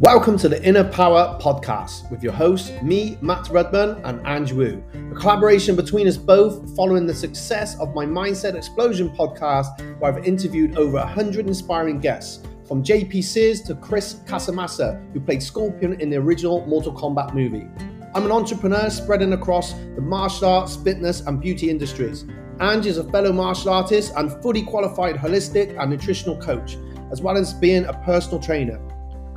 Welcome to the Inner Power Podcast with your hosts, me, Matt Rudman, and Angg Woo. A collaboration between us both following the success of my Mindset Explosion podcast, where I've interviewed over 100 inspiring guests, from JP Sears to Chris Casamassa, who played Scorpion in the original Mortal Kombat movie. I'm an entrepreneur spreading across the martial arts, fitness, and beauty industries. Ange is a fellow martial artist and fully qualified holistic and nutritional coach, as well as being a personal trainer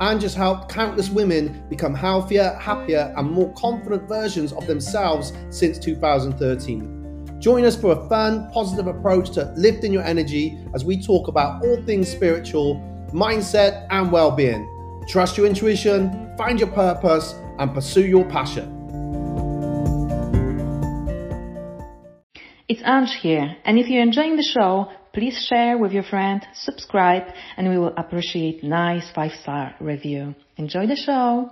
and has helped countless women become healthier, happier, and more confident versions of themselves since 2013. Join us for a fun, positive approach to lifting your energy as we talk about all things spiritual, mindset, and well being. Trust your intuition, find your purpose, and pursue your passion. It's Ange here, and if you're enjoying the show, Please share with your friend, subscribe, and we will appreciate nice five star review. Enjoy the show.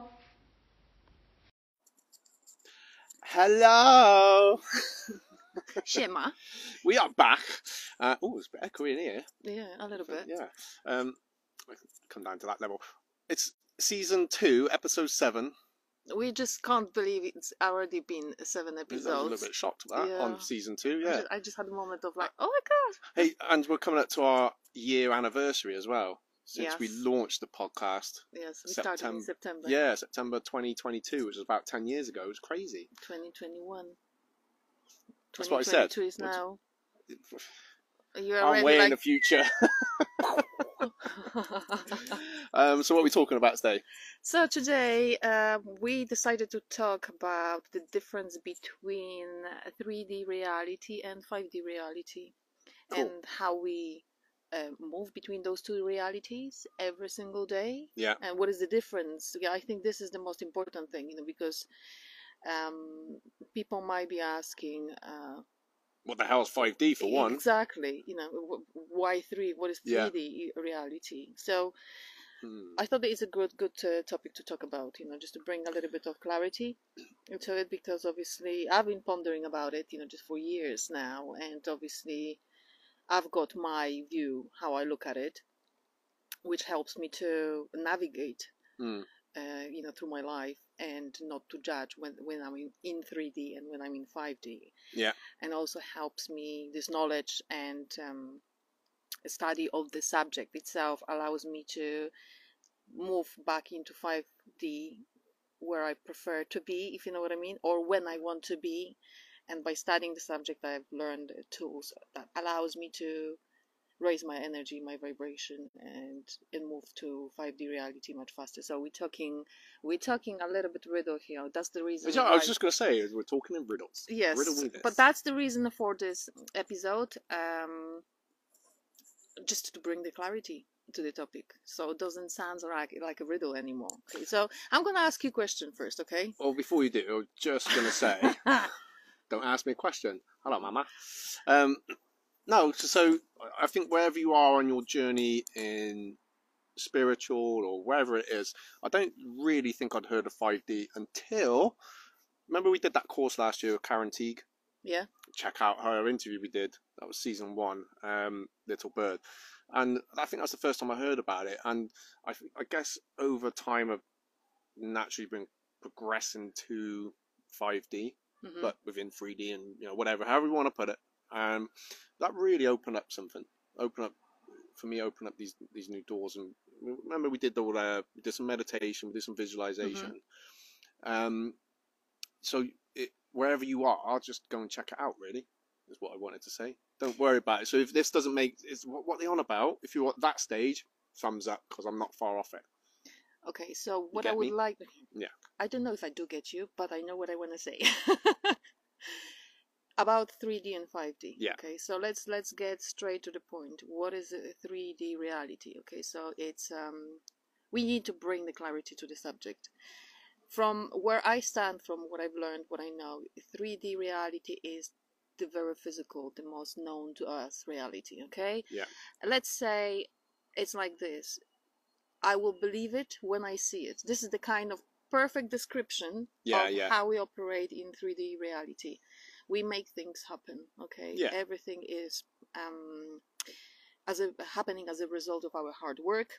Hello. Shema. we are back. Uh, oh, it's a bit echoey in here. Yeah, a little bit. Yeah. Um, come down to that level. It's season two, episode seven. We just can't believe it's already been seven episodes. I was a little bit shocked at that Yeah. on season two. I Yeah. just, I just had a moment of like, oh my god. Hey, and we're coming up to our year anniversary as well since we Yes. launched the podcast. Yes, we started in Septem- September. Yeah, September 2022, which was about 10 years ago. It was crazy. 2021. That's what I said. 2022 is What's- now. You I'm already way in like. the future. um, so, what are we talking about today? so today um, we decided to talk about the difference between 3D reality and 5D reality, Cool. and how we uh, move between those two realities every single day. Yeah. and what is the difference yeah i think this is the most important thing you know because um, people might be asking uh, What the hell's 5D for one? exactly you know why three what is 3d Yeah. reality so Hmm. i thought that it's a good good uh, topic to talk about you know just to bring a little bit of clarity into it because obviously i've been pondering about it you know just for years now and obviously i've got my view how i look at it which helps me to navigate Hmm. uh, you know through my life and not to judge when when I'm in, in 3D and when I'm in 5D. Yeah. And also helps me this knowledge and um, study of the subject itself allows me to move back into 5D where I prefer to be, if you know what I mean, or when I want to be. And by studying the subject, I've learned tools that allows me to raise my energy, my vibration, and and move to 5D reality much faster. So we're talking, we're talking a little bit riddle here. That's the reason. Yeah, I was just going to say, we're talking in riddles. yes, Riddle me but that's the reason for this episode. Um, just to bring the clarity to the topic, so it doesn't sound like like a riddle anymore. Okay, so I'm gonna ask you a question first, okay? Well, before you do, I was just going to say, don't ask me a question. Hello, Mama. Um, no, so, so I think wherever you are on your journey in spiritual or wherever it is, I don't really think I'd heard of 5D until. Remember, we did that course last year with Karen Teague? yeah, Check out her interview we did. That was season one, um, Little Bird. And I think that's the first time I heard about it. And I, th- I guess over time, I've naturally been progressing to 5D mhm. but within 3D and you know whatever, however you want to put it. Um, that really opened up something. Open up for me. Open up these these new doors. And remember, we did all uh, we did some meditation, we did some visualization. Um, so it, wherever you are, I'll just go and check it out. Really, is what I wanted to say. Don't worry about it. So if this doesn't make is what, what they on about, if you're at that stage, thumbs up because I'm not far off it. Okay, so what I would me? like. Yeah. I don't know if I do get you, but I know what I want to say. About 3D and 5D. Yeah. Okay, so let's let's get straight to the point. What is a 3D reality? Okay, so it's um we need to bring the clarity to the subject. From where I stand, from what I've learned, what I know, 3D reality is the very physical, the most known to us reality. Okay. Yeah. Let's say it's like this. I will believe it when I see it. This is the kind of perfect description Yeah, of yeah. how we operate in 3D reality. We make things happen, okay? Yeah. Everything is um, as a happening as a result of our hard work.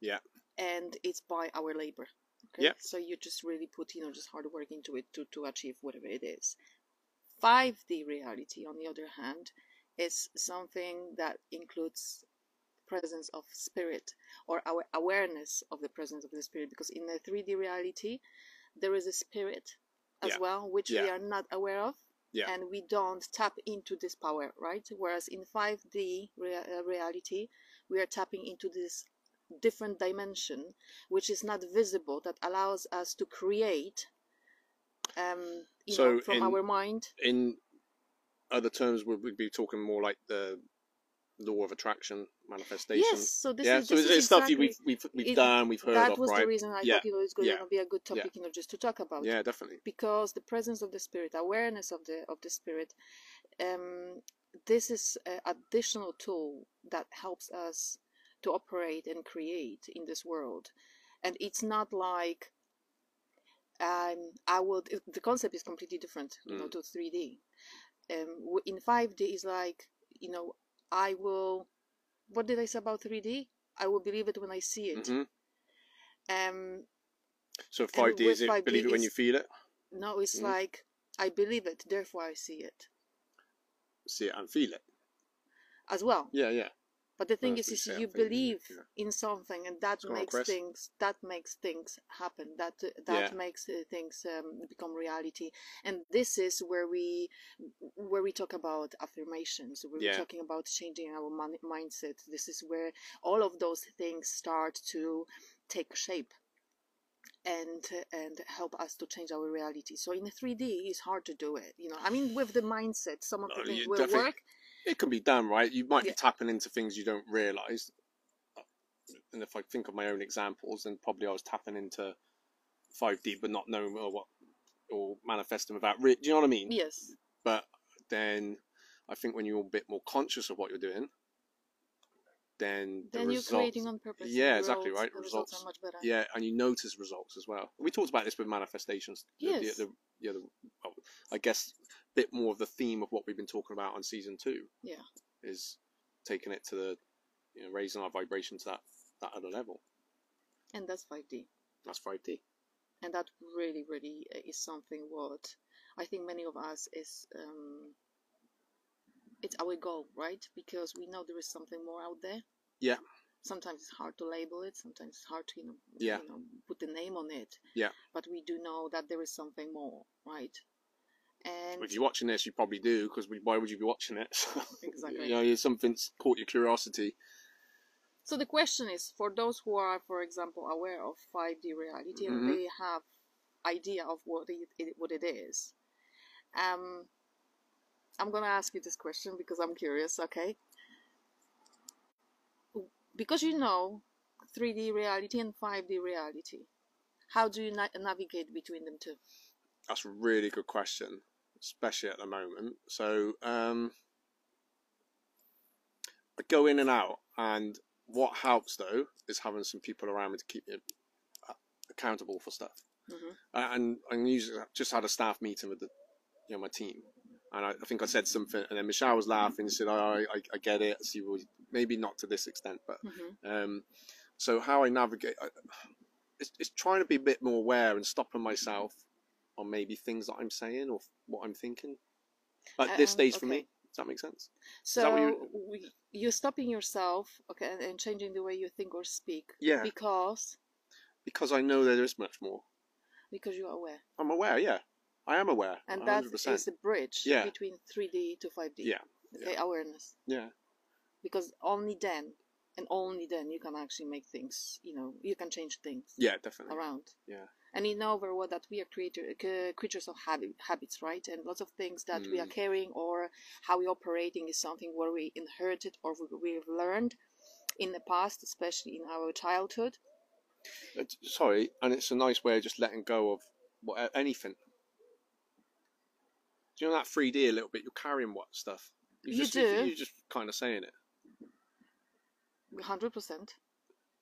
Yeah. and it's by our labor. Okay, Yeah. so you just really put you know just hard work into it to to achieve whatever it is. 5D reality, on the other hand, is something that includes presence of spirit or our awareness of the presence of the spirit because in the 3D reality there is a spirit as Yeah. well which we are not aware of Yeah. and we don't tap into this power right whereas in 5D rea- uh, reality we are tapping into this different dimension which is not visible that allows us to create um you So know from in- our mind In other terms, we would be talking more like the law of attraction manifestation? yes so this yeah, is so this is it's stuff we've we've, we've it- done, we've heard that of, was right? the reason I Yeah, thought know it's going yeah, to be a good topic, you know, just to talk about. Yeah, definitely. Because the presence of the spirit, awareness of the of the spirit, um, this is an additional tool that helps us to operate and create in this world, and it's not like um, I would. The concept is completely different, you know, Mm. to three D. Um, in five D is like you know I will. What did I say about three D? I will believe it when I see it. hmm Um, So five D is with it 5D believe it when you feel it, no, it's Mhm. like I believe it, therefore I see it see it and feel it. as well. Yeah, yeah. But the thing that's is, is you yeah, believe yeah. in something, and that makes things that makes things happen. That that Yeah. makes uh, things um, become reality. And this is where we where we talk about affirmations. We're talking about changing our mon- mindset. This is where all of those things start to take shape. And and help us to change our reality. So in 3D, it's hard to do it. You know, I mean, with the mindset, some of the No, things will work, It can be done, right? You might Yeah. be tapping into things you don't realize. And if I think of my own examples, then probably I was tapping into 5D, but not knowing or what or manifesting without. Re- do you know what I mean? Yes. But then I think when you're a bit more conscious of what you're doing, then the Then you're results, creating on purpose. Yeah, exactly, right, The results. results are much better. yeah, and you notice results as well. We talked about this with manifestations. the- the- Yes. The, the, the, well, I guess bit more of the theme of what we've been talking about on season two. Yeah. Is taking it to the, you know, raising our vibration to that that other level. And that's 5D. That's 5D. And that really, really uh, is something what I think many of us is, um, it's our goal, right? Because we know there is something more out there. Yeah. Sometimes it's hard to label it. Sometimes it's hard to, you know, Yeah. you know, put the name on it. Yeah. But we do know that there is something more, right? And If you're watching this, you probably do, because why would you be watching it? Exactly. you know, something's caught your curiosity. So the question is, for those who are, for example, aware of 5D reality Mhm. and they have idea of what it, it what it is, um, I'm gonna ask you this question because I'm curious. Okay, because you know 3D reality and 5D reality, how do you na- navigate between them two? That's a really good question, especially at the moment. So, um, I go in and out, and what helps though is having some people around me to keep you uh, accountable for stuff. Mhm. Uh, and I usually just had a staff meeting with the, you know, my team, and I, I think I said something, and then Michelle was laughing and said, "Oh, I, I get it. I see, what maybe not to this extent, but Mhm. um, so how I navigate, I, it's, it's trying to be a bit more aware and stopping myself on maybe things that I'm saying or what I'm thinking. At this Um, stage for me, does that make sense? So you- we- you're stopping yourself, okay, and, and changing the way you think or speak Yeah, because because I know there is much more. because you're aware. I'm aware. Yeah, I am aware. and 100%. that is the bridge Yeah. between 3D to 5D. Yeah, Okay, awareness. yeah, Because only then, and only then, you can actually make things. You know, you can change things yeah, definitely. around. Yeah. And you know very well that we are creator, c- creatures of habit, habits, right? And lots of things that we are Mm. carrying or how we're operating is something where we inherited or we- we've learned in the past, especially in our childhood. It's, sorry, and it's a nice way of just letting go of what anything. Do you know that 3D a little bit? You're carrying what stuff? You just, do. You're just kind of saying it. 100%.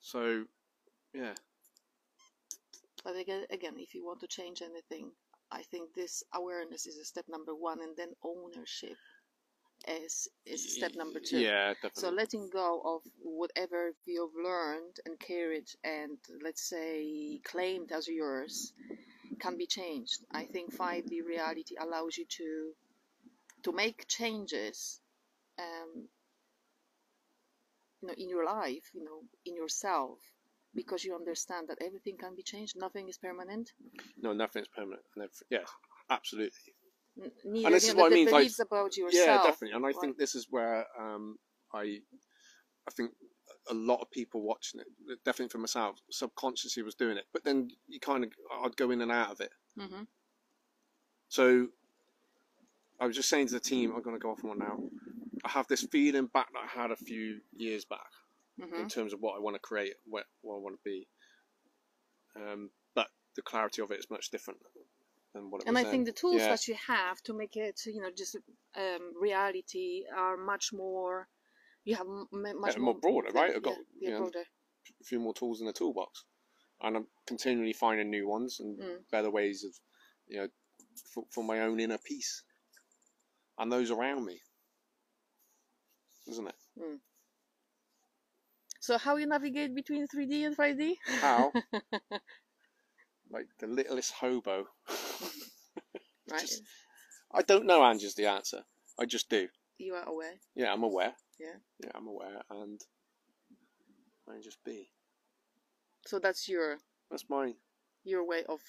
So, yeah, But again, again, if you want to change anything, I think this awareness is a step number one, and then ownership is is step number two. Yeah, definitely. So letting go of whatever you've learned and carried and let's say claimed as yours can be changed. I think 5D reality allows you to to make changes um, you know in your life, you know, in yourself because you understand that everything can be changed, nothing is permanent. no, nothing is permanent. And yeah, absolutely. N- Neither this is what I mean, like- about yourself. Yeah, definitely. And I right? think this is where um, I, I think a lot of people watching it, definitely for myself, subconsciously was doing it. But then you kind of, I'd go in and out of it. hmm So I was just saying to the team, I'm going to go off on one now. I have this feeling back that I had a few years back hmm in terms of what I want to create, what, what I want to be. Um, but the clarity of it is much different than what it and was And I think the tools yeah. that you have to make it, you know, just um, reality are much more. You have m- much Yeah, more broader, right? I've got, yeah, you know, a few more tools in the toolbox, and I'm continually finding new ones and Mm. better ways of, you know, for, for my own inner peace, and those around me, isn't it? So how you navigate between 3D and 5D? How, like the littlest hobo. Right, Just- I don't know. Angie's the answer. I just do. you are aware. Yeah, I'm aware. Yeah. Yeah, I'm aware, and I just be. So that's your That's my your way of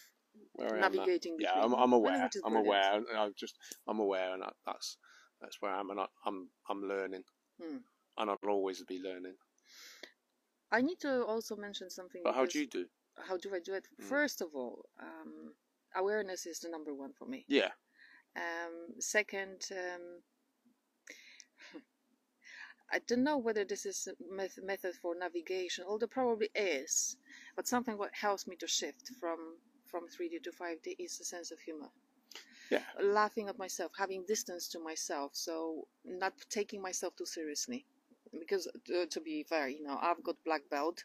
where I am navigating. Yeah, I'm, I'm aware. I'm aware. I'm just I'm aware, and that, that's that's where I am, and I, I'm I'm learning, Hmm. and I'll always be learning. I need to also mention something. But how do you do? How do I do it? Mm. First of all, um, awareness is the number one for me. Yeah, Um, second, um, I don't know whether this is a meth- method for navigation, although probably is. But something what helps me to shift from from 3D to 5D is a sense of humor. yeah, Laughing at myself, having distance to myself, so not taking myself too seriously. Because uh, to be fair, you know, I've got black belt.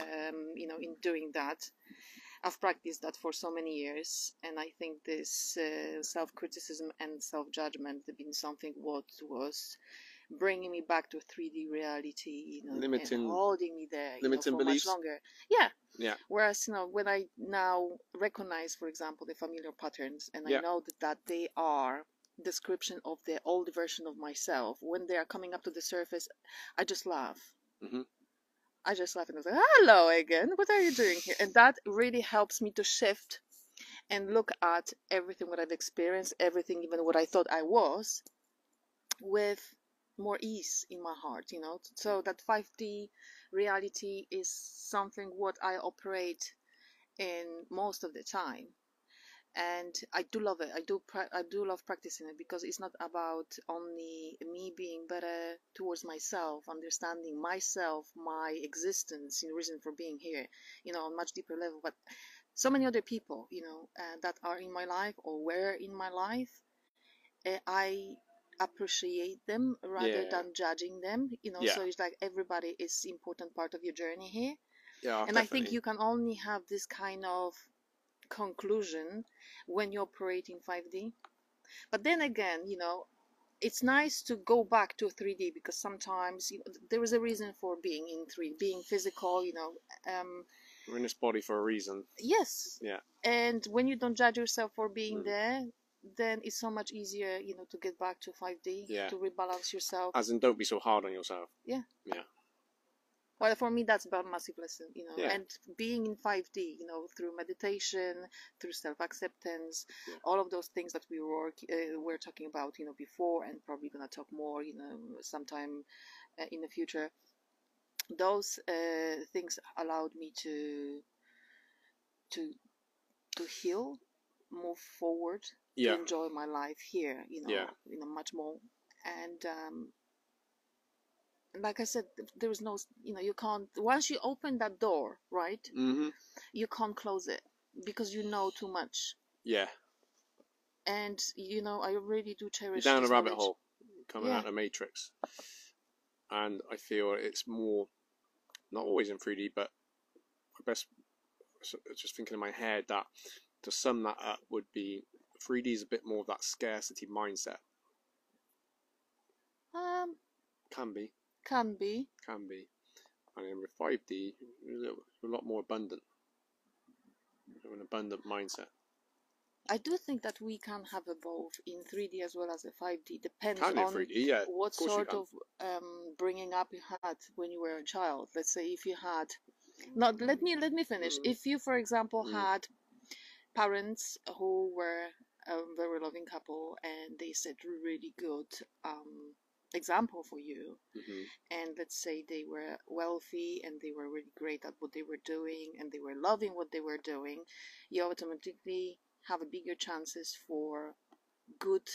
Um, you know, in doing that, I've practiced that for so many years, and I think this uh, self-criticism and self-judgment have been something what was bringing me back to 3D reality, you know, Limiting- and holding me there, you know, limiting for beliefs? much longer. Yeah. Yeah. Whereas, you know, when I now recognize, for example, the familiar patterns, and Yeah. I know that, that they are description of the old version of myself, when they are coming up to the surface, I just laugh. Mhm. I just laugh and I was like, hello again, what are you doing here? And that really helps me to shift and look at everything what I've experienced, everything even what I thought I was, with more ease in my heart, you know. So that 5D reality is something what I operate in most of the time. And I do love it. I do. I do love practicing it because it's not about only me being better towards myself, understanding myself, my existence, the reason for being here, you know, on much deeper level. But so many other people, you know, uh, that are in my life or were in my life, uh, I appreciate them rather Yeah. than judging them. You know, Yeah. so it's like everybody is important part of your journey here yeah. and I think you can only have this kind of conclusion when you're operating 5D. But then again, you know, it's nice to go back to 3D because sometimes you know, there is a reason for being in 3, being physical, you know. Um, We're in this body for a reason. yes. Yeah. And when you don't judge yourself for being Mm. there, then it's so much easier, you know, to get back to 5D, Yeah. to rebalance yourself. As in, don't be so hard on yourself. Well, for me, that's about massive lesson, you know, Yeah. and being in 5D, you know, through meditation, through self-acceptance, Yeah. all of those things that we were uh, were talking about, you know, before, and probably gonna talk more, you know, sometime uh, in the future. Those uh, things allowed me to to to heal, move forward, Yeah. enjoy my life here, you know, you know, much more, and um, like I said, there is no, you know, you can't. Once you open that door, right, hmm you can't close it because you know too much. Yeah. And you know, I really do You're cherish down a rabbit knowledge. hole, coming Yeah. out of matrix. And I feel it's more, not always in 3D, but I best just thinking in my head that to sum that up would be 3D is a bit more of that scarcity mindset. Um, Can be, can be. can be. And then with 5D, you're a, little, you're a lot more abundant. An abundant mindset. I do think that we can have evolved in 3D as well as the 5D. Depends on 3D, yeah. what of sort of um, bringing up you had when you were a child. Let's say if you had, not let me let me finish. Mm. If you, for example, Mm. had parents who were a very loving couple and they said really good um, example for you, hmm and let's say they were wealthy and they were really great at what they were doing and they were loving what they were doing, you automatically have a bigger chances for good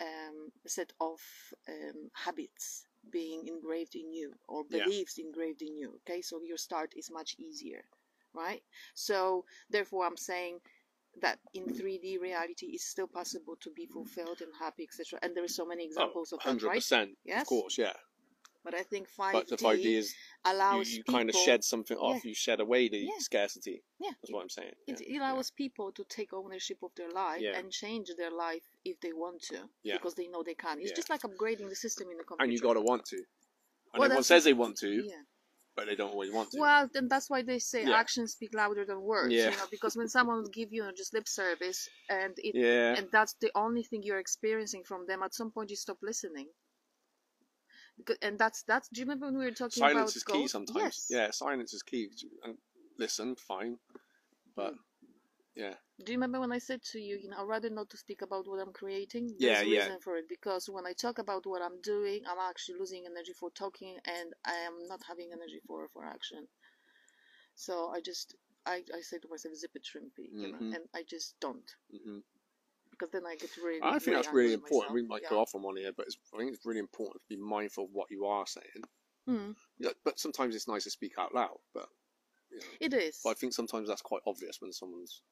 um, set of um, habits being engraved in you or Yeah. beliefs engraved in you. Okay, so your start is much easier, right? So therefore, I'm saying that in 3D reality it's still possible to be fulfilled and happy, etc. And there are so many oh, examples oh, of that, right? 100%. Yes. Of course, yeah. But I think 5D, But the 5D is you, allows you people, kind of shed something off. Yeah. You shed away the Yeah. scarcity. Yeah. That's what I'm saying. It yeah. allows people to take ownership of their life and change their life if they want to, Yeah. because they know they can. It's just like upgrading the system in the computer. And you got to want to. And Well, everyone says they want to, Yeah. But they don't always want to. Well, then that's why they say Yeah. actions speak louder than words. Yeah. You know, because when someone will give you just lip service and it yeah. and that's the only thing you're experiencing from them, at some point you stop listening. And that's that's. Do you remember when we were talking about silence is key sometimes. Yes. Yeah, silence is key. And listen, fine, but Mm. yeah, Do you remember when I said to you, you know, I'd rather not to speak about what I'm creating? Yeah, There's a yeah. reason for it because when I talk about what I'm doing, I'm actually losing energy for talking, and I am not having energy for for action. So I just, I, I say to myself, zip it, shrimpy, you know, and I just don't hmm because then I get really. I think really that's really important. We might yeah. go off on one here, but it's, I think it's really important to be mindful of what you are saying. Mm, Yeah, but sometimes it's nice to speak out loud. But, you know, it is. but I think sometimes that's quite obvious when someone's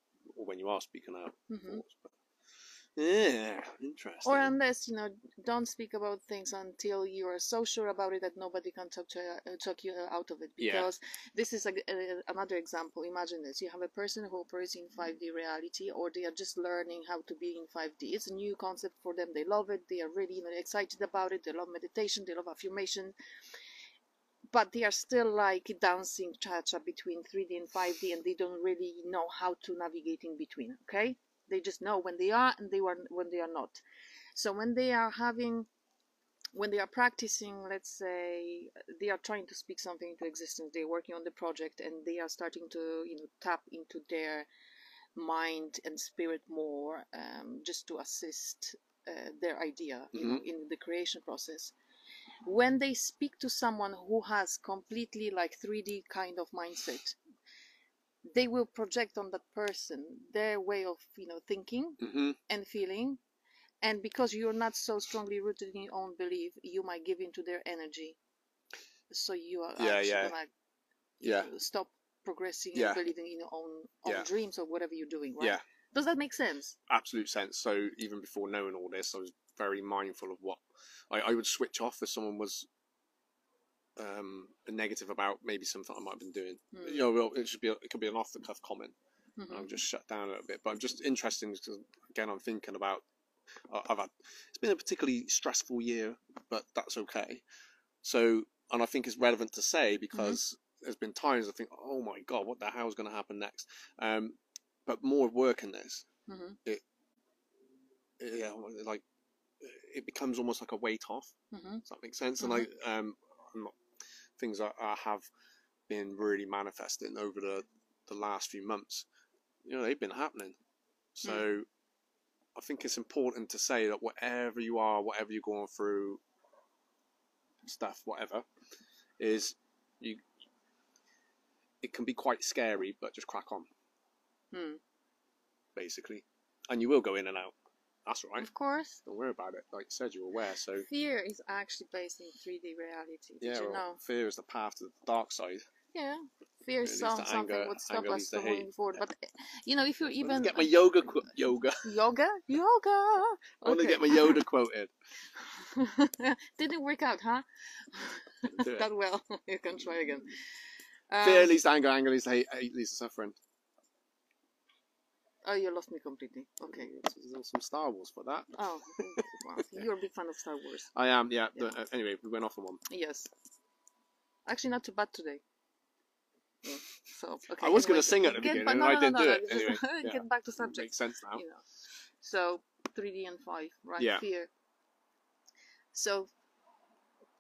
or when you are speaking out. Mhm. thoughts, but- yeah, interesting. Or unless you know, don't speak about things until you are so sure about it that nobody can talk to uh, talk you out of it. Yeah. Because this is a, a- another example. Imagine this: you have a person who operates in 5D reality, or they are just learning how to be in 5D. It's a new concept for them. They love it. They are really you know, excited about it. They love meditation. They love affirmation. But they are still like dancing cha-cha between 3D and 5D, and they don't really know how to navigate in between. Okay, they just know when they are and they are when they are not. So when they are having, when they are practicing, let's say they are trying to speak something into existence, they're working on the project and they are starting to, you know, tap into their mind and spirit more, um, just to assist uh, their idea, you know, in the creation process. When they speak to someone who has completely like 3D kind of mindset, they will project on that person their way of, you know, thinking hmm and feeling and because you're not so strongly rooted in your own belief you might give into their energy so you are Yeah, yeah. gonna you Yeah. know, stop progressing Yeah. and believing in your own own Yeah. dreams or whatever you're doing right Yeah, does that make sense absolute sense. So even before knowing all this, I was very mindful of what I, I would switch off if someone was um, negative about maybe something I might have been doing. Hmm. You know, well, it should be it could be an off the cuff comment. and Mhm. I'll just shut down a little bit. But I'm just interesting because again, I'm thinking about. I've had it's been a particularly stressful year, but that's okay. So, and I think it's relevant to say because there's been times I think, oh my god, what the hell is going to happen next? Um, but more work in this, Mhm. yeah, like it becomes almost like a weight off. Mhm. Does that make sense? And I, um, I'm not, things I, I have been really manifesting over the the last few months. You know, they've been happening. So I think it's important to say that whatever you are, whatever you're going through, stuff, whatever, is you. It can be quite scary, but just crack on, Hmm. basically, and you will go in and out. That's right. of course Don't worry about it. Like you said, you're aware. So fear is actually based in 3d reality did yeah, you well, know fear is the path to the dark side. yeah fear is some, something anger, what stop us from moving forward but you know if you're even get my yoga qu- yoga. yoga yoga I want to get my Yoda quoted. Didn't work out, huh? That well. you can try again. Um, Fear leads to anger, anger leads to hate, hate leads to suffering. Oh, you lost me completely. Okay. There's some Star Wars for that. Oh, wow. You're a big fan of Star Wars. I am, yeah. Yeah. the- uh, anyway, we went off on one. Yes. Actually, not too bad today. Yeah. So, okay. I was gonna sing at the beginning ba- and no, I didn't no, do no, it. Anyway, get back to subject. Makes sense now. You know. So 3D and 5, right? Yeah. Fear. So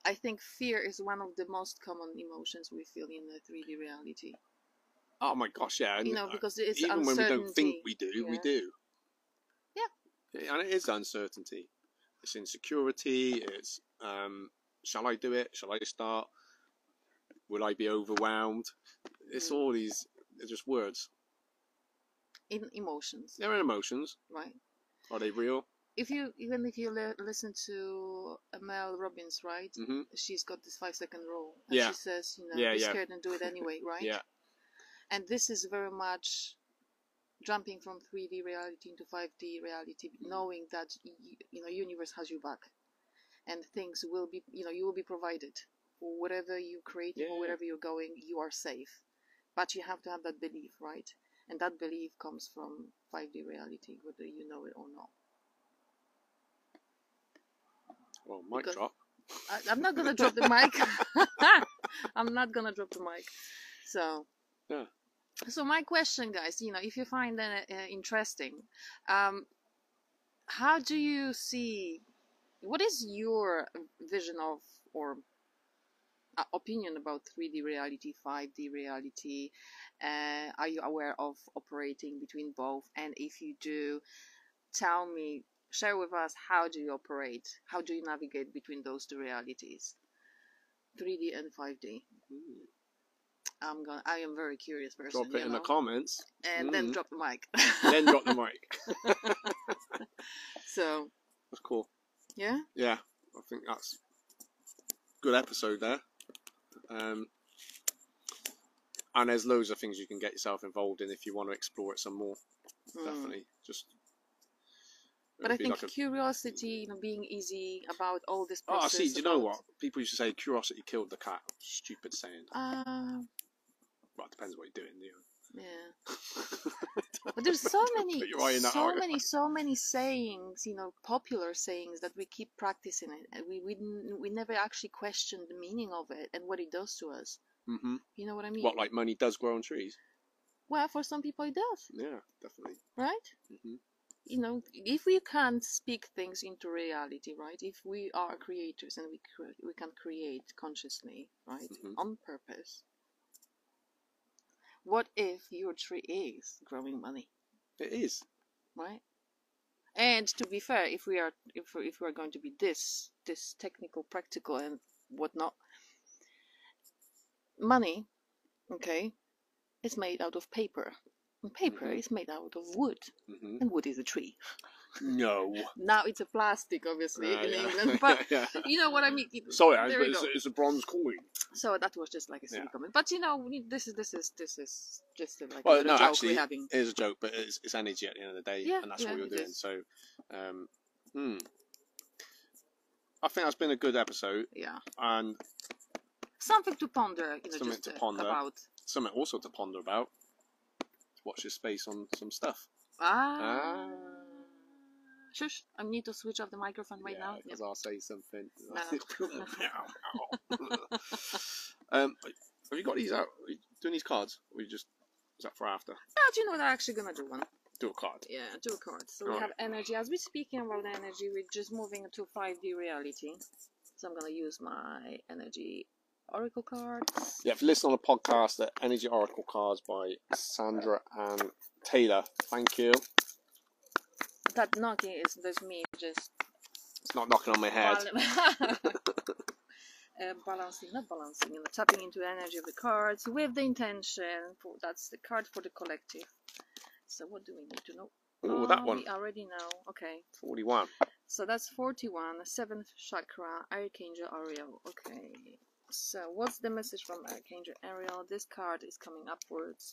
I think fear is one of the most common emotions we feel in the 3D reality. Oh my gosh, yeah. and, You know, uh, because it's even when we don't think we do, we do. Yeah. Yeah, And it is uncertainty. It's insecurity. It's um, shall I do it? Shall I start? Will I be overwhelmed? It's Mm. all these. They're just words. in emotions, They're emotions. right? Are they real? If you even if you li- listen to Mel Robbins, right? hmm She's got this five second rule. And Yeah. She says, you know, Yeah, be yeah. scared and do it anyway, right? Yeah. And this is very much jumping from 3D reality into 5D reality, knowing that you know universe has your back, and things will be you know you will be provided for whatever you create Yeah. or wherever you're going, you are safe. But you have to have that belief, right? And that belief comes from 5D reality, whether you know it or not. Well, mic Because- drop. I, I'm not gonna drop the mic. I'm not gonna drop the mic. So, Yeah. So my question, guys, you know, if you find that uh, interesting, um, how do you see? What is your vision of or uh, opinion about 3D reality, 5D reality? Uh, are you aware of operating between both? And if you do, tell me, share with us how do you operate? How do you navigate between those two realities, 3D and 5D? Mm. I'm gonna. I am very curious person. Drop it in the comments. and then Mm. drop the mic. then drop the mic. so That's cool. yeah, Yeah, I think that's good episode there. Um, and there's loads of things you can get yourself involved in if you want to explore it some more. Mm. Definitely, just. But I think like a- curiosity, you know, being easy about all this Oh, I see. Do you know what? People used to say curiosity killed the cat. Stupid saying. Uh, Well, it depends what you're doing. You know. yeah. But there's so many, Put your eye in that so many, so many sayings, you know, popular sayings that we keep practicing it, and we we we never actually question the meaning of it and what it does to us. hmm You know what I mean? What, like money does grow on trees? well, for some people it does, Yeah, definitely. right? hmm you know, if we can't speak things into reality, right? If we are creators and we cre- we can create consciously, right, Mhm. on purpose. What if your tree is growing money, It is. right? And to be fair, if we are if we- if we are going to be this this technical, practical, and whatnot, money, okay, is made out of paper. And paper Mhm. is made out of wood, hmm and wood is a tree. No. Now it's a plastic, obviously, Ah, in yeah. England, but yeah. you know what I mean. It- Sorry, but it's, it's a bronze coin. So that was just like a silly Yeah. comment, but you know, we- this is this is this is just a, like Well, a no, joke actually, we're having. it is a joke, but it's, it's energy at the end of the day, Yeah, and that's yeah, what you're doing. is. So, um, hmm. I think that's been a good episode, Yeah, and something to ponder. You know, Something just to uh, ponder. about. something also to ponder about. Watch your space on some stuff. Ah. Shush! I need to switch off the microphone right now. because I'll say something. No. um, have you got these out? Doing these cards? Or you just is that for after? Ah, do you know what? I'm actually gonna do one. Do a card. Yeah, do a card. So we Right. have energy. As we're speaking about energy, we're just moving to 5D reality. So I'm gonna use my energy oracle cards. Yeah, if you listen on the podcast, the Energy Oracle cards by Sandra Anne Taylor. Thank you. That knocking is just me just It's not knocking on my head. uh, balancing, not balancing, you know, tapping into the energy of the cards with the intention. For, that's the card for the collective. So what do we need to know? Ooh, Oh, that one. We already know. Okay. 41. So that's 41, 7th chakra, Archangel Ariel. Okay. So what's the message from Archangel Ariel? This card is coming upwards.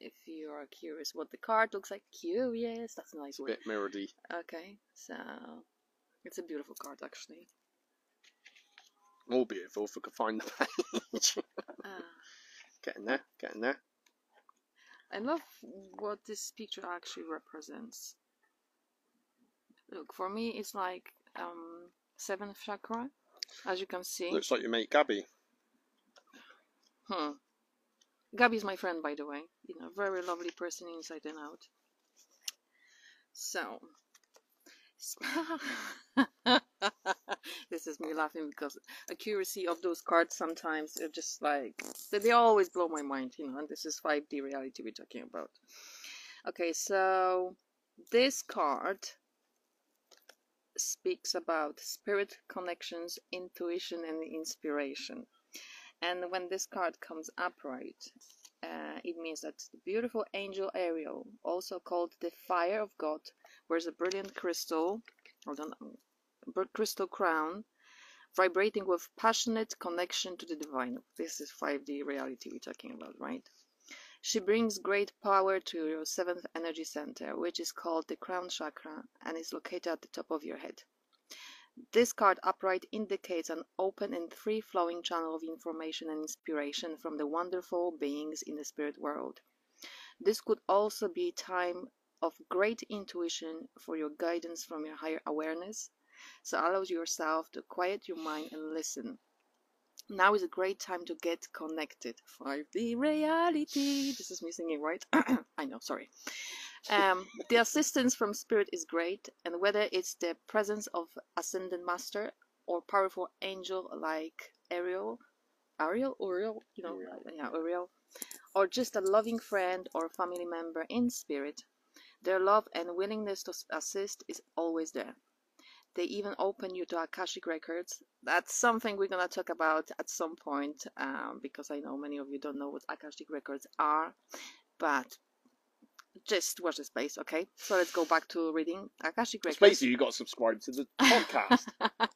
If you are curious what the card looks like, curious, that's a nice It's a word. bit mirrored Okay, so it's a beautiful card actually. More beautiful if we could find the page. Uh, getting there, getting there. I love what this picture actually represents. Look, for me, it's like um, seventh chakra, as you can see. Looks like your mate Gabby. Hmm. Gabby's my friend, by the way. You know, very lovely person inside and out. So, this is me laughing because accuracy of those cards sometimes are just like they, they always blow my mind, you know. And this is 5D reality we're talking about. Okay, so this card speaks about spirit connections, intuition, and inspiration. And when this card comes upright, uh, it means that the beautiful angel Ariel, also called the Fire of God, wears a brilliant crystal, hold on, crystal crown, vibrating with passionate connection to the divine. This is 5D reality we're talking about, right? She brings great power to your seventh energy center, which is called the crown chakra and is located at the top of your head. This card upright indicates an open and free flowing channel of information and inspiration from the wonderful beings in the spirit world. This could also be a time of great intuition for your guidance from your higher awareness, so allow yourself to quiet your mind and listen. Now is a great time to get connected. 5D reality. This is me singing, right? I know, sorry. Um, the assistance from spirit is great, and whether it's the presence of ascended master or powerful angel like Ariel, Ariel, Uriel, you know, yeah, Uriel, or just a loving friend or family member in spirit, their love and willingness to assist is always there. They even open you to Akashic records. That's something we're gonna talk about at some point, um, because I know many of you don't know what Akashic records are, but just watch the space, okay? So let's go back to reading Akashic records. Basically, you got to subscribe to the podcast.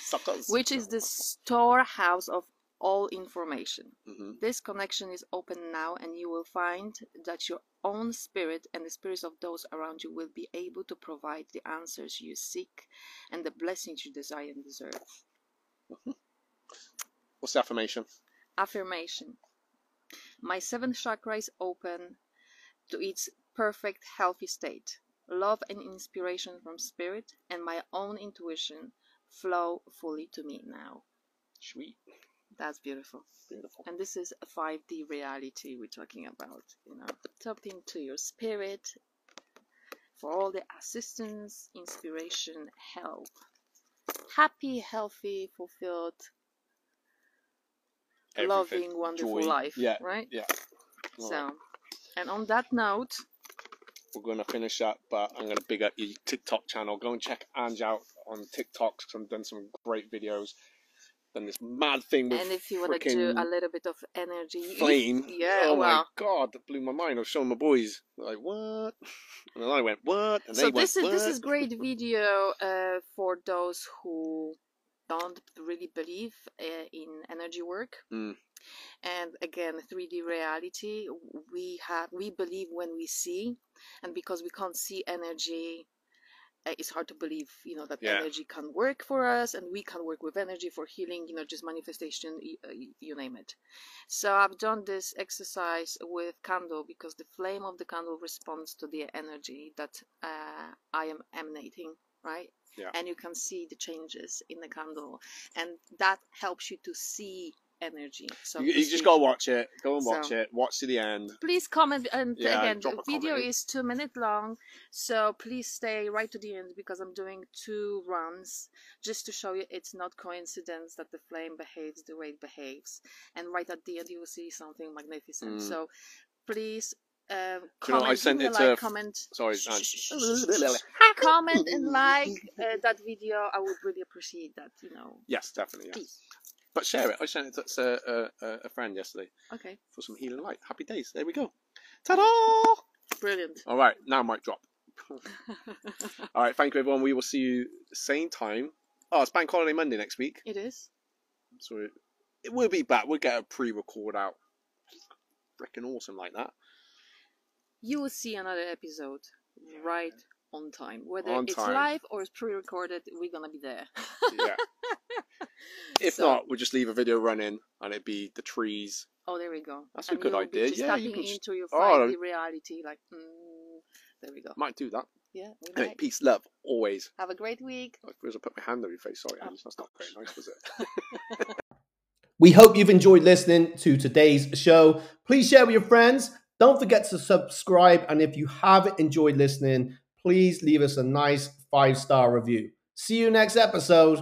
Suckers. which is the storehouse of all information. hmm This connection is open now, and you will find that your own spirit and the spirits of those around you will be able to provide the answers you seek and the blessings you desire and deserve. What's the affirmation? Affirmation My seventh chakra is open to its perfect, healthy state. Love and inspiration from spirit and my own intuition flow fully to me now. Sweet. That's beautiful. Beautiful. And this is a 5D reality we're talking about. You know, tap into your spirit for all the assistance, inspiration, help. Happy, healthy, fulfilled, Everything. loving, wonderful Joy. life. Yeah. Right? Yeah. All so, right. And on that note, We're going to finish up, but I'm going to big up your TikTok channel. Go and check Ange out on TikTok 'cause I've done some great videos. Done this mad thing with and if you want to do a little bit of energy, flame. yeah, oh well. my god, that blew my mind. I was showing my boys like what, and then I went what, and they so went this is this is great video uh, for those who don't really believe uh, in energy work Mm. And again 3d reality we have we believe when we see and because we can't see energy uh, it's hard to believe you know that Yeah. energy can work for us and we can work with energy for healing you know just manifestation uh, you name it so i've done this exercise with candle because the flame of the candle responds to the energy that uh, i am emanating right Yeah. and you can see the changes in the candle and that helps you to see energy so You, you just gotta watch it. Go and watch So- it. Watch to the end. please comment and Yeah, again the video comment. is two minute long so please stay right to the end because i'm doing two runs just to show you it's not coincidence that the flame behaves the way it behaves and right at the end you will see something magnificent Mm. so please um, Do you know, comment, I sent it like, to- comment Sorry, comment and like uh, that video i would really appreciate that you know Yes, definitely. Yes. But share it. I sent it to a, a, a friend yesterday okay for some healing light. Happy days. There we go. Ta-da! brilliant All right, now mic drop. All right, thank you everyone. We will see you same time. Oh, it's Bank Holiday Monday next week, it is so it, will be back. We'll get a pre-record out. Freaking awesome like that. you will see another episode right on time. Whether On it's time. live or it's pre-recorded, we're gonna be there. Yeah. If So- not, we'll just leave a video running and it'd be the trees Oh, there we go. That's a good idea. Yeah, you can into your Oh, 5D reality. Like, mm, there we go. Might do that. Yeah, might. peace, love, always. Have a great week. I put my hand over your face. Sorry, Oh. Ange, that's not very nice, was it? We hope you've enjoyed listening to today's show. Please share with your friends. Don't forget to subscribe. And if you have enjoyed listening, please leave us a nice five star review. See you next episode.